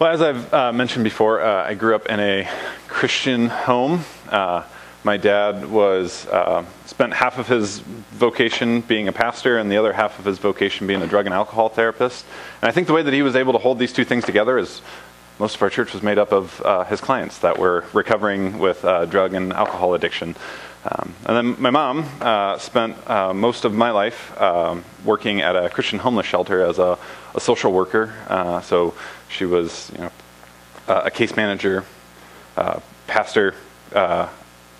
Well, as I've uh, mentioned before, uh, I grew up in a Christian home. Uh, my dad was uh, spent half of his vocation being a pastor, and the other half of his vocation being a drug and alcohol therapist. And I think the way that he was able to hold these two things together is most of our church was made up of uh, his clients that were recovering with uh, drug and alcohol addiction. Um, and then my mom uh, spent uh, most of my life um, working at a Christian homeless shelter as a, a social worker. Uh, so she was, you know, a case manager, uh, pastor, uh,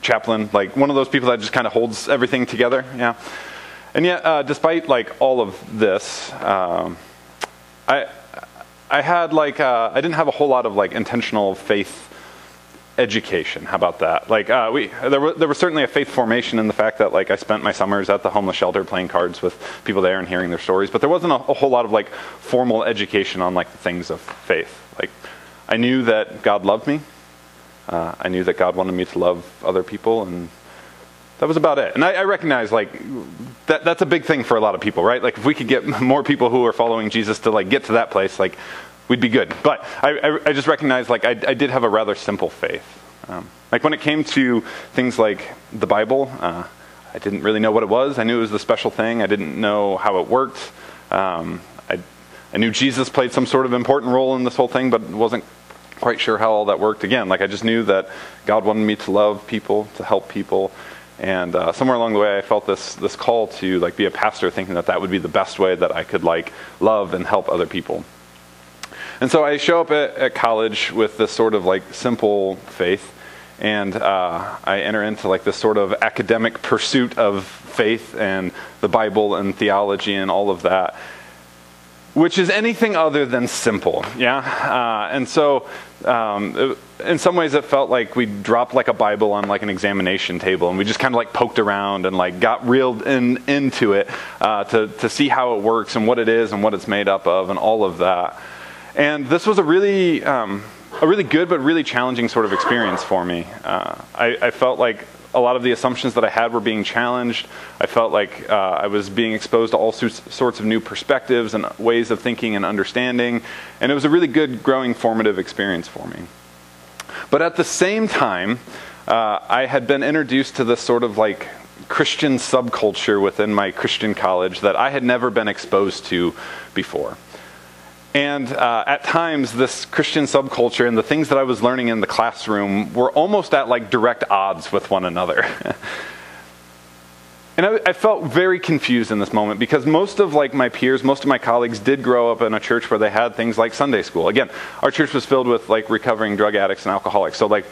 chaplain, like one of those people that just kind of holds everything together. Yeah. And yet, uh, despite like all of this, um, I I had like I didn't have a whole lot of like intentional faith education. How about that? Like, uh, we there, were, there was certainly a faith formation in the fact that like I spent my summers at the homeless shelter playing cards with people there and hearing their stories, but there wasn't a, a whole lot of like formal education on like the things of faith. Like, I knew that God loved me. Uh, I knew that God wanted me to love other people, and that was about it. And I, I recognize like that that's a big thing for a lot of people, right? Like, if we could get more people who are following Jesus to like get to that place, like we'd be good. But I, I, I just recognized like I, I, did have a rather simple faith. Um, like when it came to things like the Bible, uh, I didn't really know what it was. I knew it was the special thing. I didn't know how it worked. Um, I, I knew Jesus played some sort of important role in this whole thing, but wasn't quite sure how all that worked. Again, like I just knew that God wanted me to love people, to help people, and uh, somewhere along the way, I felt this this call to like be a pastor, thinking that that would be the best way that I could like love and help other people. And so I show up at, at college with this sort of like simple faith, and uh, I enter into like this sort of academic pursuit of faith and the Bible and theology and all of that, which is anything other than simple. Yeah, uh, and so. Um, it, in some ways, it felt like we dropped like a Bible on like an examination table, and we just kind of like poked around and like got reeled in into it uh, to to see how it works and what it is and what it's made up of and all of that. And this was a really, um, a really good but really challenging sort of experience for me. Uh, I, I, felt like a lot of the assumptions that I had were being challenged. I felt like uh, I was being exposed to all sorts of new perspectives and ways of thinking and understanding. And it was a really good, growing, formative experience for me. But at the same time, uh, I had been introduced to this sort of like Christian subculture within my Christian college that I had never been exposed to before. And uh, at times, this Christian subculture and the things that I was learning in the classroom were almost at like direct odds with one another. and I, I, felt very confused in this moment because most of like my peers, most of my colleagues did grow up in a church where they had things like Sunday school. Again, our church was filled with like recovering drug addicts and alcoholics. So like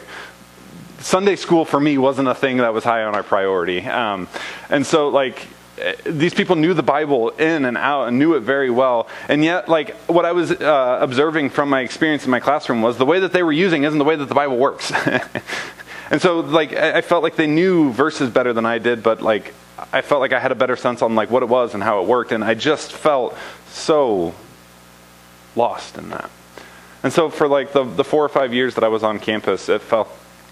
Sunday school for me wasn't a thing that was high on our priority. Um, and so like these people knew the Bible in and out and knew it very well. And yet, like, what I was uh, observing from my experience in my classroom was the way that they were using isn't the way that the Bible works. and so, like, I felt like they knew verses better than I did, but, like, I felt like I had a better sense on, like, what it was and how it worked. And I just felt so lost in that. And so, for, like, the, the four or five years that I was on campus, it felt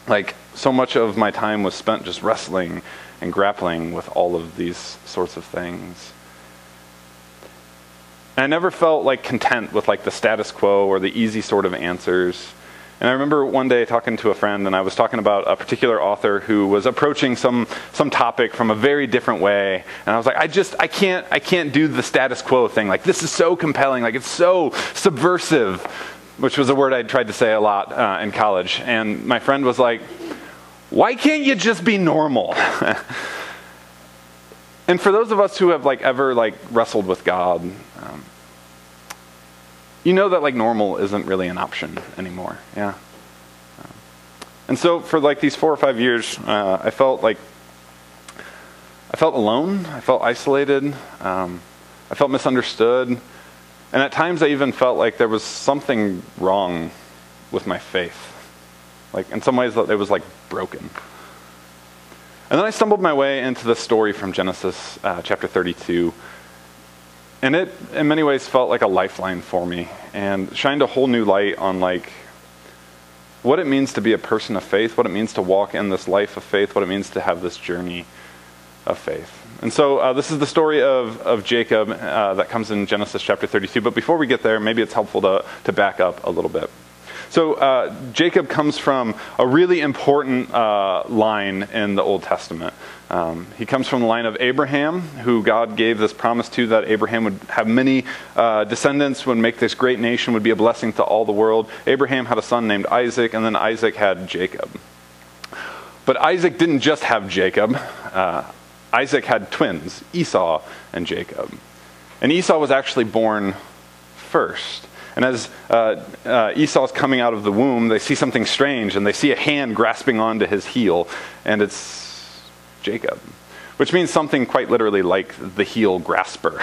like so much of my time was spent just wrestling and grappling with all of these sorts of things. And I never felt like content with like the status quo or the easy sort of answers. And I remember one day talking to a friend, and I was talking about a particular author who was approaching some some topic from a very different way. And I was like, I just I can't I can't do the status quo thing. Like this is so compelling. Like it's so subversive, which was a word I tried to say a lot uh, in college. And my friend was like, why can't you just be normal? and for those of us who have like ever like wrestled with God, um, you know that like normal isn't really an option anymore. Yeah. Um, and so for like these four or five years, uh, I felt like I felt alone. I felt isolated. Um, I felt misunderstood. And at times I even felt like there was something wrong with my faith. Like in some ways, it was like broken. And then I stumbled my way into the story from Genesis uh, chapter 32. And it, in many ways, felt like a lifeline for me and shined a whole new light on like what it means to be a person of faith, what it means to walk in this life of faith, what it means to have this journey of faith. And so uh, this is the story of, of Jacob uh, that comes in Genesis chapter 32. But before we get there, maybe it's helpful to, to back up a little bit. So uh, Jacob comes from a really important uh, line in the Old Testament. Um, he comes from the line of Abraham, who God gave this promise to that Abraham would have many uh, descendants, would make this great nation, would be a blessing to all the world. Abraham had a son named Isaac, and then Isaac had Jacob. But Isaac didn't just have Jacob. Uh, Isaac had twins, Esau and Jacob. And Esau was actually born first. And as uh, uh, Esau's coming out of the womb, they see something strange and they see a hand grasping onto his heel, and it's Jacob, which means something quite literally like the heel grasper.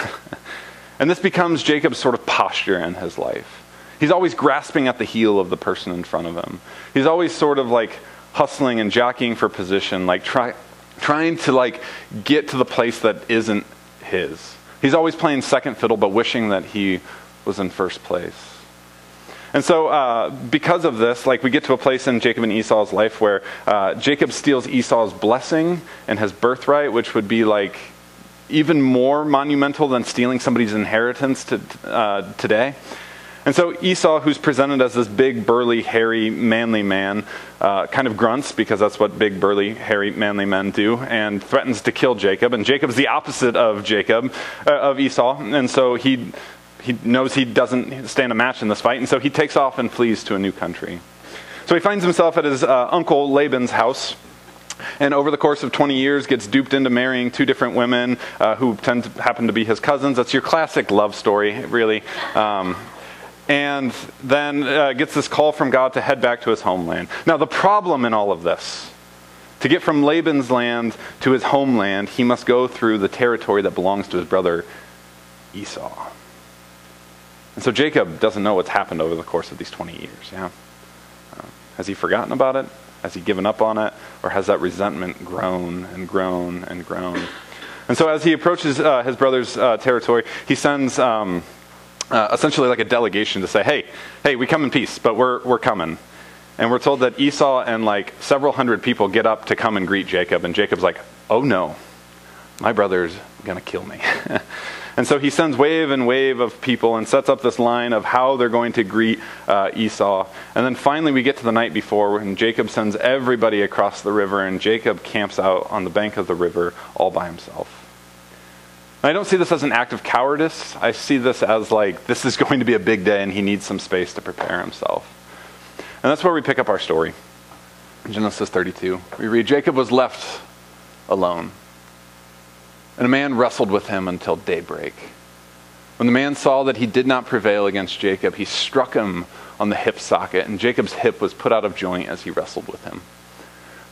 and this becomes Jacob's sort of posture in his life. He's always grasping at the heel of the person in front of him. He's always sort of like hustling and jockeying for position, like try, trying to like get to the place that isn't his. He's always playing second fiddle, but wishing that he was in first place. And so, uh, because of this, like we get to a place in Jacob and Esau's life where uh, Jacob steals Esau's blessing and his birthright, which would be like even more monumental than stealing somebody's inheritance to, uh, today. And so Esau, who's presented as this big, burly, hairy, manly man, uh, kind of grunts because that's what big, burly, hairy, manly men do, and threatens to kill Jacob. And Jacob's the opposite of Jacob, uh, of Esau, and so he he knows he doesn't stand a match in this fight, and so he takes off and flees to a new country. So he finds himself at his uh, uncle Laban's house and over the course of 20 years gets duped into marrying two different women uh, who tend to happen to be his cousins that's your classic love story really um, and then uh, gets this call from God to head back to his homeland. Now, the problem in all of this, to get from Laban's land to his homeland, he must go through the territory that belongs to his brother Esau. And so Jacob doesn't know what's happened over the course of these 20 years. Yeah? Uh, has he forgotten about it? Has he given up on it? Or has that resentment grown and grown and grown? And so as he approaches uh, his brother's uh, territory, he sends. Um, uh, essentially like a delegation to say, hey, hey, we come in peace, but we're, we're coming. And we're told that Esau and like several hundred people get up to come and greet Jacob, and Jacob's like, oh no, my brother's going to kill me. and so he sends wave and wave of people and sets up this line of how they're going to greet uh, Esau. And then finally we get to the night before, and Jacob sends everybody across the river, and Jacob camps out on the bank of the river all by himself. I don't see this as an act of cowardice. I see this as like, this is going to be a big day and he needs some space to prepare himself. And that's where we pick up our story. Genesis 32. We read Jacob was left alone, and a man wrestled with him until daybreak. When the man saw that he did not prevail against Jacob, he struck him on the hip socket, and Jacob's hip was put out of joint as he wrestled with him.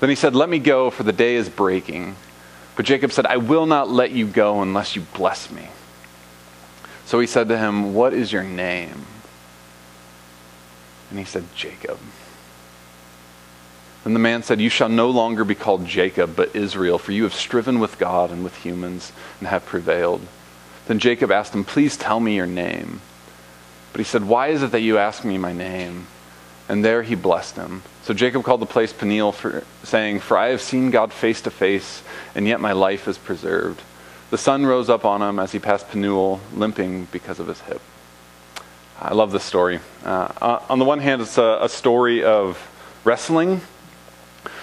Then he said, Let me go, for the day is breaking. But Jacob said, I will not let you go unless you bless me. So he said to him, What is your name? And he said, Jacob. Then the man said, You shall no longer be called Jacob, but Israel, for you have striven with God and with humans and have prevailed. Then Jacob asked him, Please tell me your name. But he said, Why is it that you ask me my name? And there he blessed him. So Jacob called the place Peniel, for, saying, For I have seen God face to face, and yet my life is preserved. The sun rose up on him as he passed Peniel, limping because of his hip. I love this story. Uh, on the one hand, it's a, a, story of wrestling,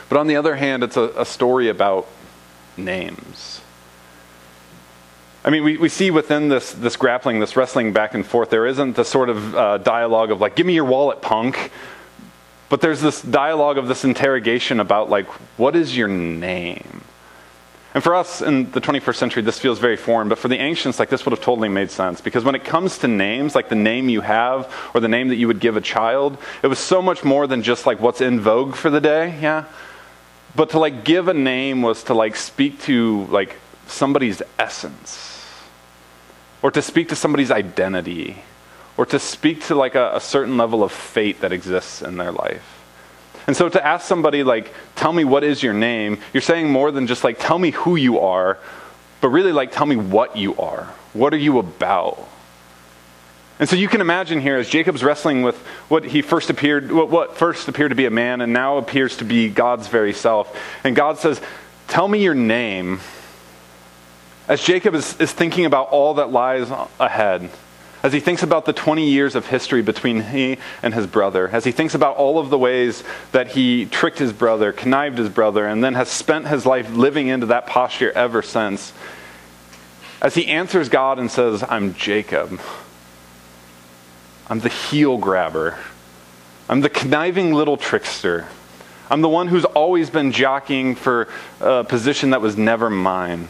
but on the other hand, it's a, a story about names. I mean, we, we see within this, this grappling, this wrestling back and forth, there isn't the sort of uh, dialogue of like, give me your wallet, punk. But there's this dialogue of this interrogation about like, what is your name? And for us in the 21st century, this feels very foreign, but for the ancients, like this would have totally made sense. Because when it comes to names, like the name you have or the name that you would give a child, it was so much more than just like what's in vogue for the day, yeah? But to like give a name was to like speak to like somebody's essence or to speak to somebody's identity, or to speak to like a, a, certain level of fate that exists in their life. And so to ask somebody like, tell me what is your name, you're saying more than just like, tell me who you are, but really like, tell me what you are. What are you about? And so you can imagine here as Jacob's wrestling with what he first appeared, what, first appeared to be a man and now appears to be God's very self. And God says, Tell me your name as Jacob is, is thinking about all that lies ahead, as he thinks about the 20 years of history between he and his brother, as he thinks about all of the ways that he tricked his brother, connived his brother, and then has spent his life living into that posture ever since, as he answers God and says, I'm Jacob, I'm the heel grabber, I'm the conniving little trickster. I'm the one who's always been jockeying for a position that was never mine.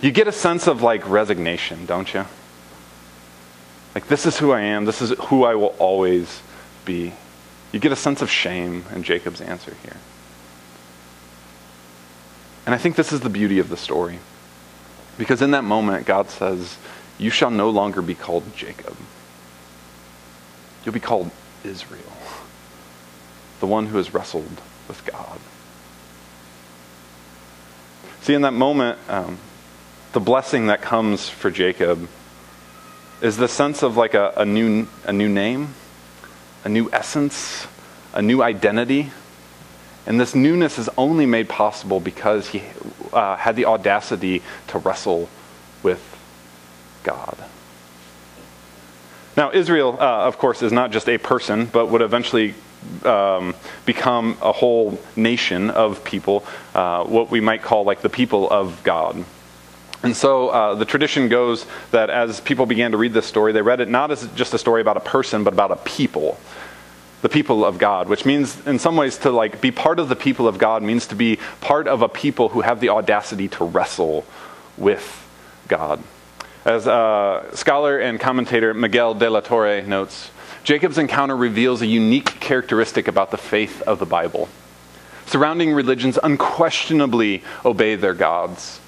You get a sense of like resignation, don't you? Like, this is who I am, this is who I will always be. You get a sense of shame in Jacob's answer here. And I think this is the beauty of the story. Because in that moment, God says, You shall no longer be called Jacob. You'll be called Israel, the one who has wrestled with God. See, in that moment, um, the blessing that comes for Jacob is the sense of like a, a, new, a new name, a new essence, a new identity. And this newness is only made possible because he uh, had the audacity to wrestle with God. Now, Israel, uh, of course, is not just a person, but would eventually um, become a whole nation of people, uh, what we might call like the people of God. And so uh, the tradition goes that as people began to read this story, they read it not as just a story about a person, but about a people. The people of God, which means in some ways to like be part of the people of God means to be part of a people who have the audacity to wrestle with God. As uh, scholar and commentator Miguel de la Torre notes, Jacob's encounter reveals a unique characteristic about the faith of the Bible. Surrounding religions unquestionably obey their gods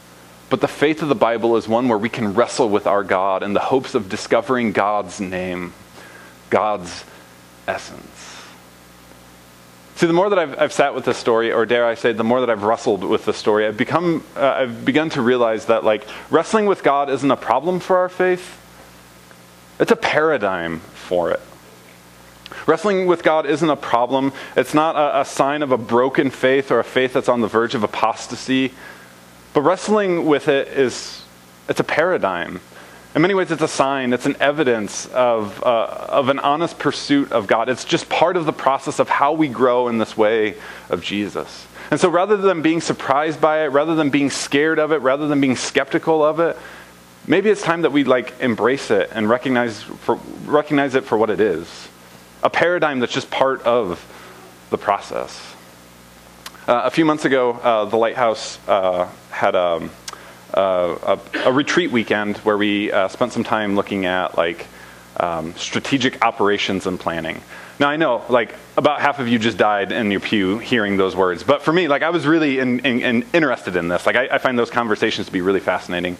but the faith of the Bible is one where we can wrestle with our God in the hopes of discovering God's name, God's essence. See, the more that I've, I've, sat with this story, or dare I say, the more that I've wrestled with the story, I've become, uh, I've begun to realize that like wrestling with God isn't a problem for our faith; it's a paradigm for it. Wrestling with God isn't a problem. It's not a, a sign of a broken faith or a faith that's on the verge of apostasy. But wrestling with it is, it's a paradigm. In many ways, it's a sign, it's an evidence of, uh, of an honest pursuit of God. It's just part of the process of how we grow in this way of Jesus. And so rather than being surprised by it, rather than being scared of it, rather than being skeptical of it, maybe it's time that we like embrace it and recognize, for, recognize it for what it is a paradigm that's just part of the process. Uh, a few months ago, uh, the Lighthouse uh, had um, a, a, retreat weekend where we uh, spent some time looking at like um, strategic operations and planning. Now I know, like about half of you just died in your pew hearing those words, but for me, like I was really in, in, in interested in this. Like I, I, find those conversations to be really fascinating.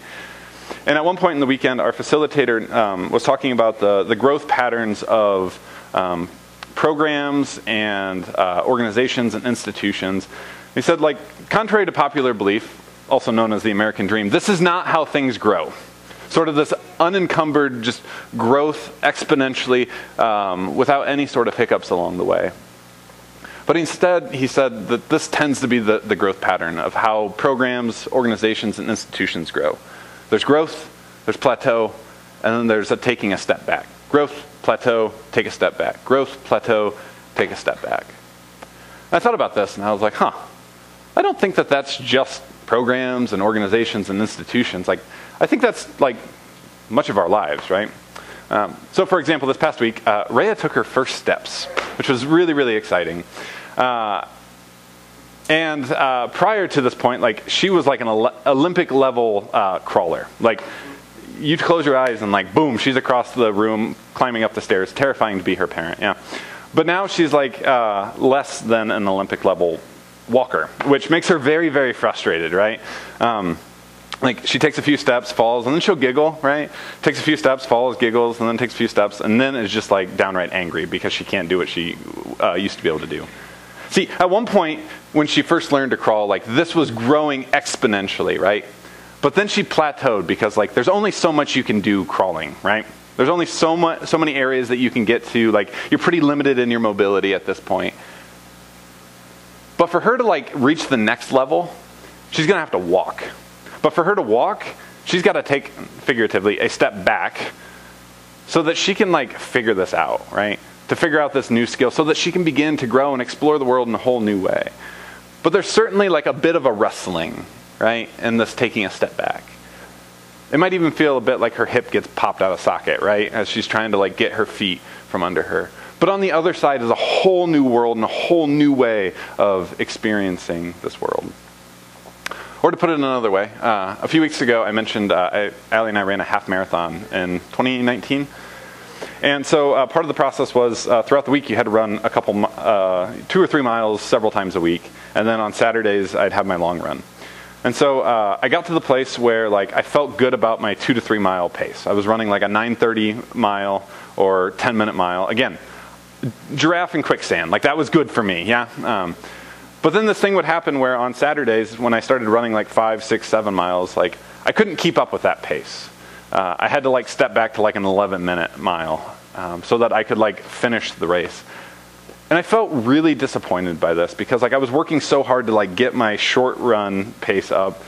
And at one point in the weekend, our facilitator um, was talking about the the growth patterns of um, programs and uh, organizations and institutions. He said, like, contrary to popular belief, also known as the American dream, this is not how things grow. Sort of this unencumbered, just growth exponentially um, without any sort of hiccups along the way. But instead, he said that this tends to be the, the growth pattern of how programs, organizations, and institutions grow. There's growth, there's plateau, and then there's a taking a step back. Growth, plateau, take a step back. Growth, plateau, take a step back. I thought about this and I was like, huh, I don't think that that's just programs and organizations and institutions. Like, I think that's like much of our lives, right? Um, so, for example, this past week, uh, Rhea took her first steps, which was really, really exciting. Uh, and uh, prior to this point, like she was like an Olympic level uh, crawler. Like you close your eyes and like boom, she's across the room climbing up the stairs. Terrifying to be her parent, yeah. But now she's like uh, less than an Olympic level walker, which makes her very, very frustrated, right? Um, like she takes a few steps, falls, and then she'll giggle, right? Takes a few steps, falls, giggles, and then takes a few steps, and then is just like downright angry because she can't do what she uh, used to be able to do. See, at one point when she first learned to crawl, like this was growing exponentially, right? But then she plateaued because like there's only so much you can do crawling, right? There's only so much so many areas that you can get to. Like you're pretty limited in your mobility at this point. But for her to like reach the next level, she's going to have to walk. But for her to walk, she's got to take figuratively a step back so that she can like figure this out, right? To figure out this new skill so that she can begin to grow and explore the world in a whole new way. But there's certainly like a bit of a wrestling, right? In this taking a step back. It might even feel a bit like her hip gets popped out of socket, right? As she's trying to like get her feet from under her. But on the other side is a whole new world and a whole new way of experiencing this world. Or to put it another way, uh, a few weeks ago I mentioned uh, I, Allie and I ran a half marathon in 2019. And so uh, part of the process was uh, throughout the week you had to run a couple, uh, two or three miles several times a week. And then on Saturdays I'd have my long run. And so uh, I got to the place where like I felt good about my two to three mile pace. I was running like a 9:30 mile or 10 minute mile. Again, giraffe and quicksand. Like that was good for me. Yeah. Um, but then this thing would happen where on Saturdays, when I started running like five, six, seven miles, like I couldn't keep up with that pace. Uh, I had to like step back to like an 11 minute mile um, so that I could like finish the race. And I felt really disappointed by this because like I was working so hard to like get my short run pace up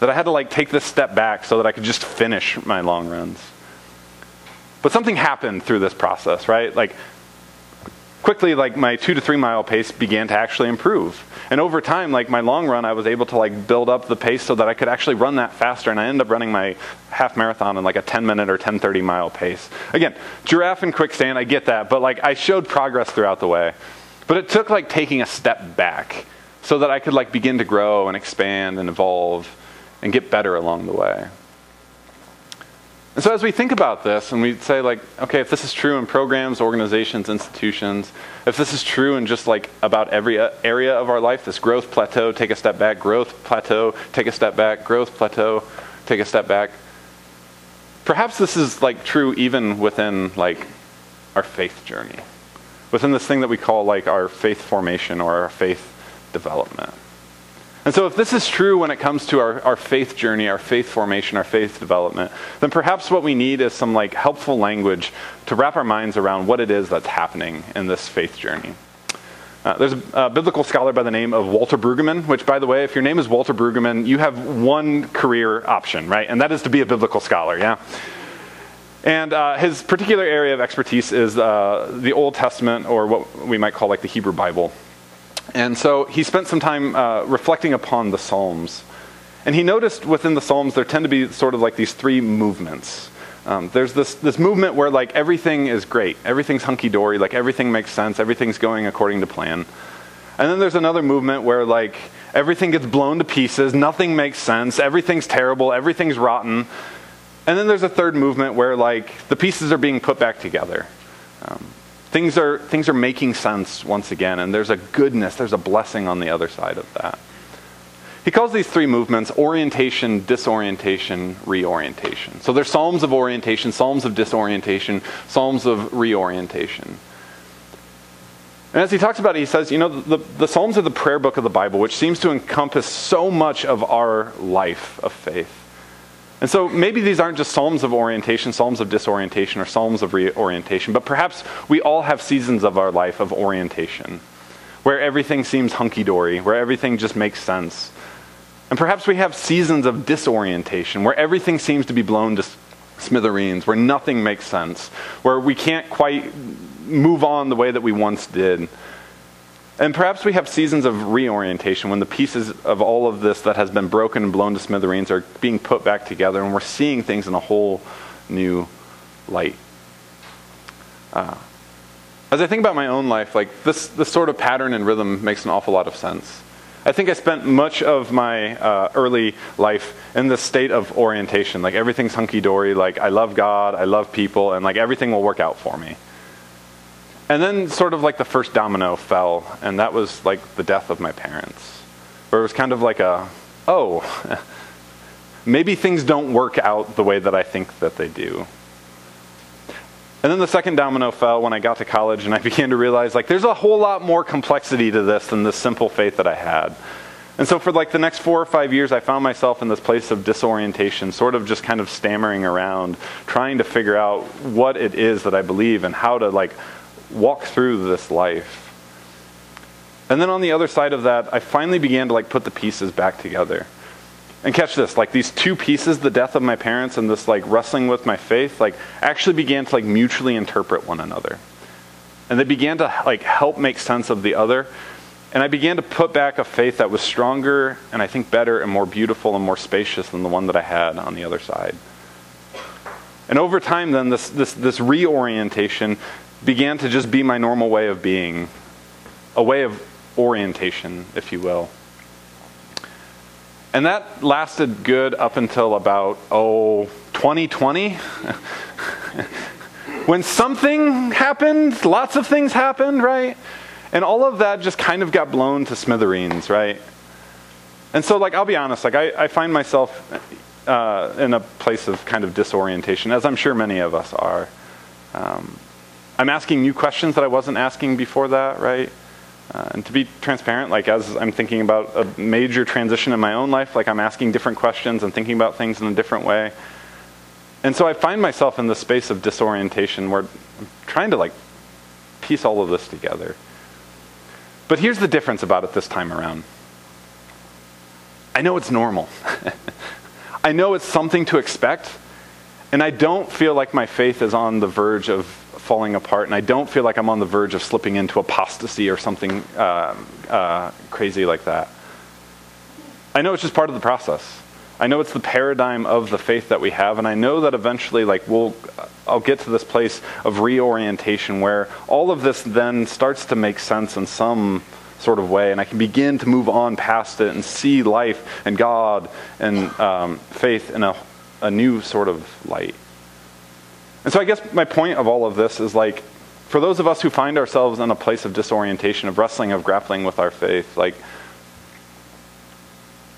that I had to like take this step back so that I could just finish my long runs. But something happened through this process, right? Like quickly like my two to three mile pace began to actually improve. And over time like my long run i was able to like build up the pace so that i could actually run that faster. And i ended up running my half marathon in like a 10 minute or 10 30 mile pace. Again giraffe and quicksand i get that. But like i showed progress throughout the way. But it took like taking a step back so that i could like begin to grow and expand and evolve and get better along the way and so as we think about this and we say like, okay, if this is true in programs, organizations, institutions, if this is true in just like about every uh, area of our life, this growth plateau, take a step back, growth plateau, take a step back, growth plateau, take a step back. Perhaps this is like true even within like our faith journey. Within this thing that we call like our faith formation or our faith development. And so, if this is true when it comes to our, our faith journey, our faith formation, our faith development, then perhaps what we need is some like helpful language to wrap our minds around what it is that's happening in this faith journey. Uh, there's a, a, biblical scholar by the name of Walter Brueggemann, which, by the way, if your name is Walter Brueggemann, you have one career option, right? And that is to be a biblical scholar, yeah? And uh, his particular area of expertise is uh, the Old Testament, or what we might call like the Hebrew Bible. And so he spent some time uh, reflecting upon the Psalms. And he noticed within the Psalms there tend to be sort of like these three movements. Um, there's this, this movement where like everything is great, everything's hunky dory, like everything makes sense, everything's going according to plan. And then there's another movement where like everything gets blown to pieces, nothing makes sense, everything's terrible, everything's rotten. And then there's a third movement where like the pieces are being put back together. Um, Things are, things are making sense once again, and there's a goodness, there's a blessing on the other side of that. He calls these three movements orientation, disorientation, reorientation. So there's psalms of orientation, psalms of disorientation, psalms of reorientation. And as he talks about it, he says, you know, the, the Psalms are the prayer book of the Bible, which seems to encompass so much of our life of faith. And so maybe these aren't just psalms of orientation, psalms of disorientation, or psalms of reorientation, but perhaps we all have seasons of our life of orientation where everything seems hunky dory, where everything just makes sense. And perhaps we have seasons of disorientation where everything seems to be blown to smithereens, where nothing makes sense, where we can't quite move on the way that we once did. And perhaps we have seasons of reorientation when the pieces of all of this that has been broken and blown to smithereens are being put back together and we're seeing things in a whole new light. Uh, as I think about my own life, like this, this sort of pattern and rhythm makes an awful lot of sense. I think I spent much of my uh, early life in this state of orientation. Like everything's hunky dory. Like I love God, I love people, and like everything will work out for me. And then, sort of like the first domino fell, and that was like the death of my parents. Where it was kind of like a, oh, maybe things don't work out the way that I think that they do. And then the second domino fell when I got to college and I began to realize like there's a whole lot more complexity to this than this simple faith that I had. And so for like the next 4 or 5 years I found myself in this place of disorientation, sort of just kind of stammering around, trying to figure out what it is that I believe and how to like walk through this life. And then on the other side of that, I finally began to like put the pieces back together. And catch this, like these two pieces, the death of my parents and this like wrestling with my faith, like actually began to like mutually interpret one another. And they began to like help make sense of the other. And I began to put back a faith that was stronger and I think better and more beautiful and more spacious than the one that I had on the other side. And over time, then, this, this, this reorientation began to just be my normal way of being, a way of orientation, if you will. And that lasted good up until about, oh, 2020. when something happened, lots of things happened, right? And all of that just kind of got blown to smithereens, right? And so, like, I'll be honest, like, I, I find myself uh, in a place of kind of disorientation, as I'm sure many of us are. Um, I'm asking new questions that I wasn't asking before that, right? Uh, and to be transparent, like as I'm thinking about a major transition in my own life, like I'm asking different questions and thinking about things in a different way. And so I find myself in the space of disorientation where I'm trying to like piece all of this together. But here's the difference about it this time around. I know it's normal. I know it's something to expect, and I don't feel like my faith is on the verge of falling apart, and I don't feel like I'm on the verge of slipping into apostasy or something uh, uh, crazy like that. I know it's just part of the process. I know it's the paradigm of the faith that we have, and I know that eventually, like, we'll, I'll get to this place of reorientation where all of this then starts to make sense in some sort of way, and I can begin to move on past it and see life and God and um, faith in a, a new sort of light. And so I guess my point of all of this is like, for those of us who find ourselves in a place of disorientation, of wrestling, of grappling with our faith, like,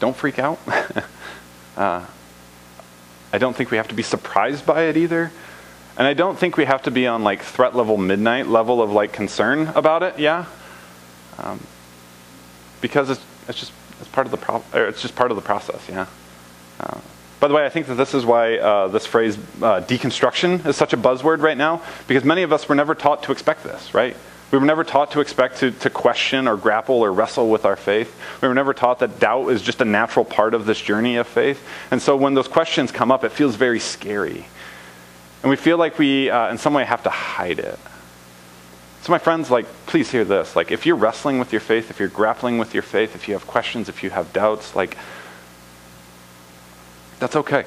don't freak out. uh, I don't think we have to be surprised by it either. And I don't think we have to be on like threat level midnight level of like concern about it, yeah? Um, because it's, it's just it's part of the pro- it's just part of the process. Yeah. Uh, by the way, I think that this is why uh, this phrase uh, deconstruction is such a buzzword right now, because many of us were never taught to expect this, right? We were never taught to expect to, to question or grapple or wrestle with our faith. We were never taught that doubt is just a natural part of this journey of faith. And so when those questions come up, it feels very scary. And we feel like we, uh, in some way, have to hide it. So, my friends, like, please hear this. Like, if you're wrestling with your faith, if you're grappling with your faith, if you have questions, if you have doubts, like, that's okay.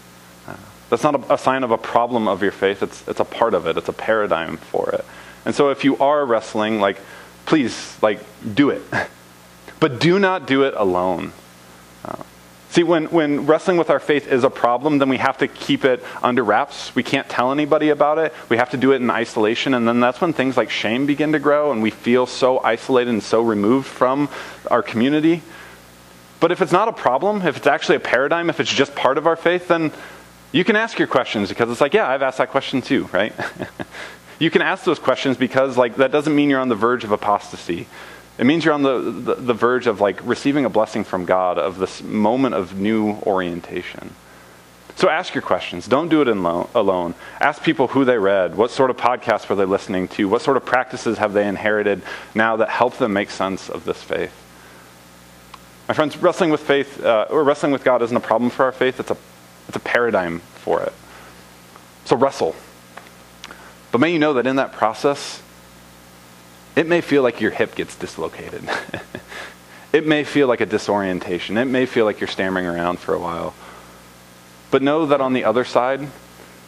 that's not a, a, sign of a problem of your faith. It's, it's a part of it. It's a paradigm for it. And so, if you are wrestling, like, please, like, do it. but do not do it alone. Uh, See, when, when wrestling with our faith is a problem, then we have to keep it under wraps. We can't tell anybody about it. We have to do it in isolation. And then that's when things like shame begin to grow and we feel so isolated and so removed from our community. But if it's not a problem, if it's actually a paradigm, if it's just part of our faith, then you can ask your questions because it's like, yeah, I've asked that question too, right? you can ask those questions because like that doesn't mean you're on the verge of apostasy. It means you're on the, the, the, verge of like receiving a blessing from God, of this moment of new orientation. So ask your questions. Don't do it lo- alone. Ask people who they read, what sort of podcasts were they listening to, what sort of practices have they inherited now that help them make sense of this faith. My friends, wrestling with faith, uh, or wrestling with God isn't a problem for our faith, it's a, it's a paradigm for it. So wrestle. But may you know that in that process, it may feel like your hip gets dislocated. it may feel like a disorientation. It may feel like you're stammering around for a while. But know that on the other side,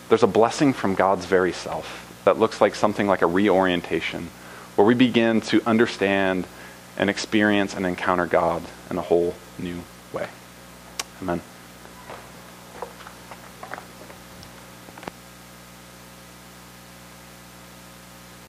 there's a blessing from God's very self that looks like something like a reorientation, where we begin to understand and experience and encounter God in a whole new way. Amen.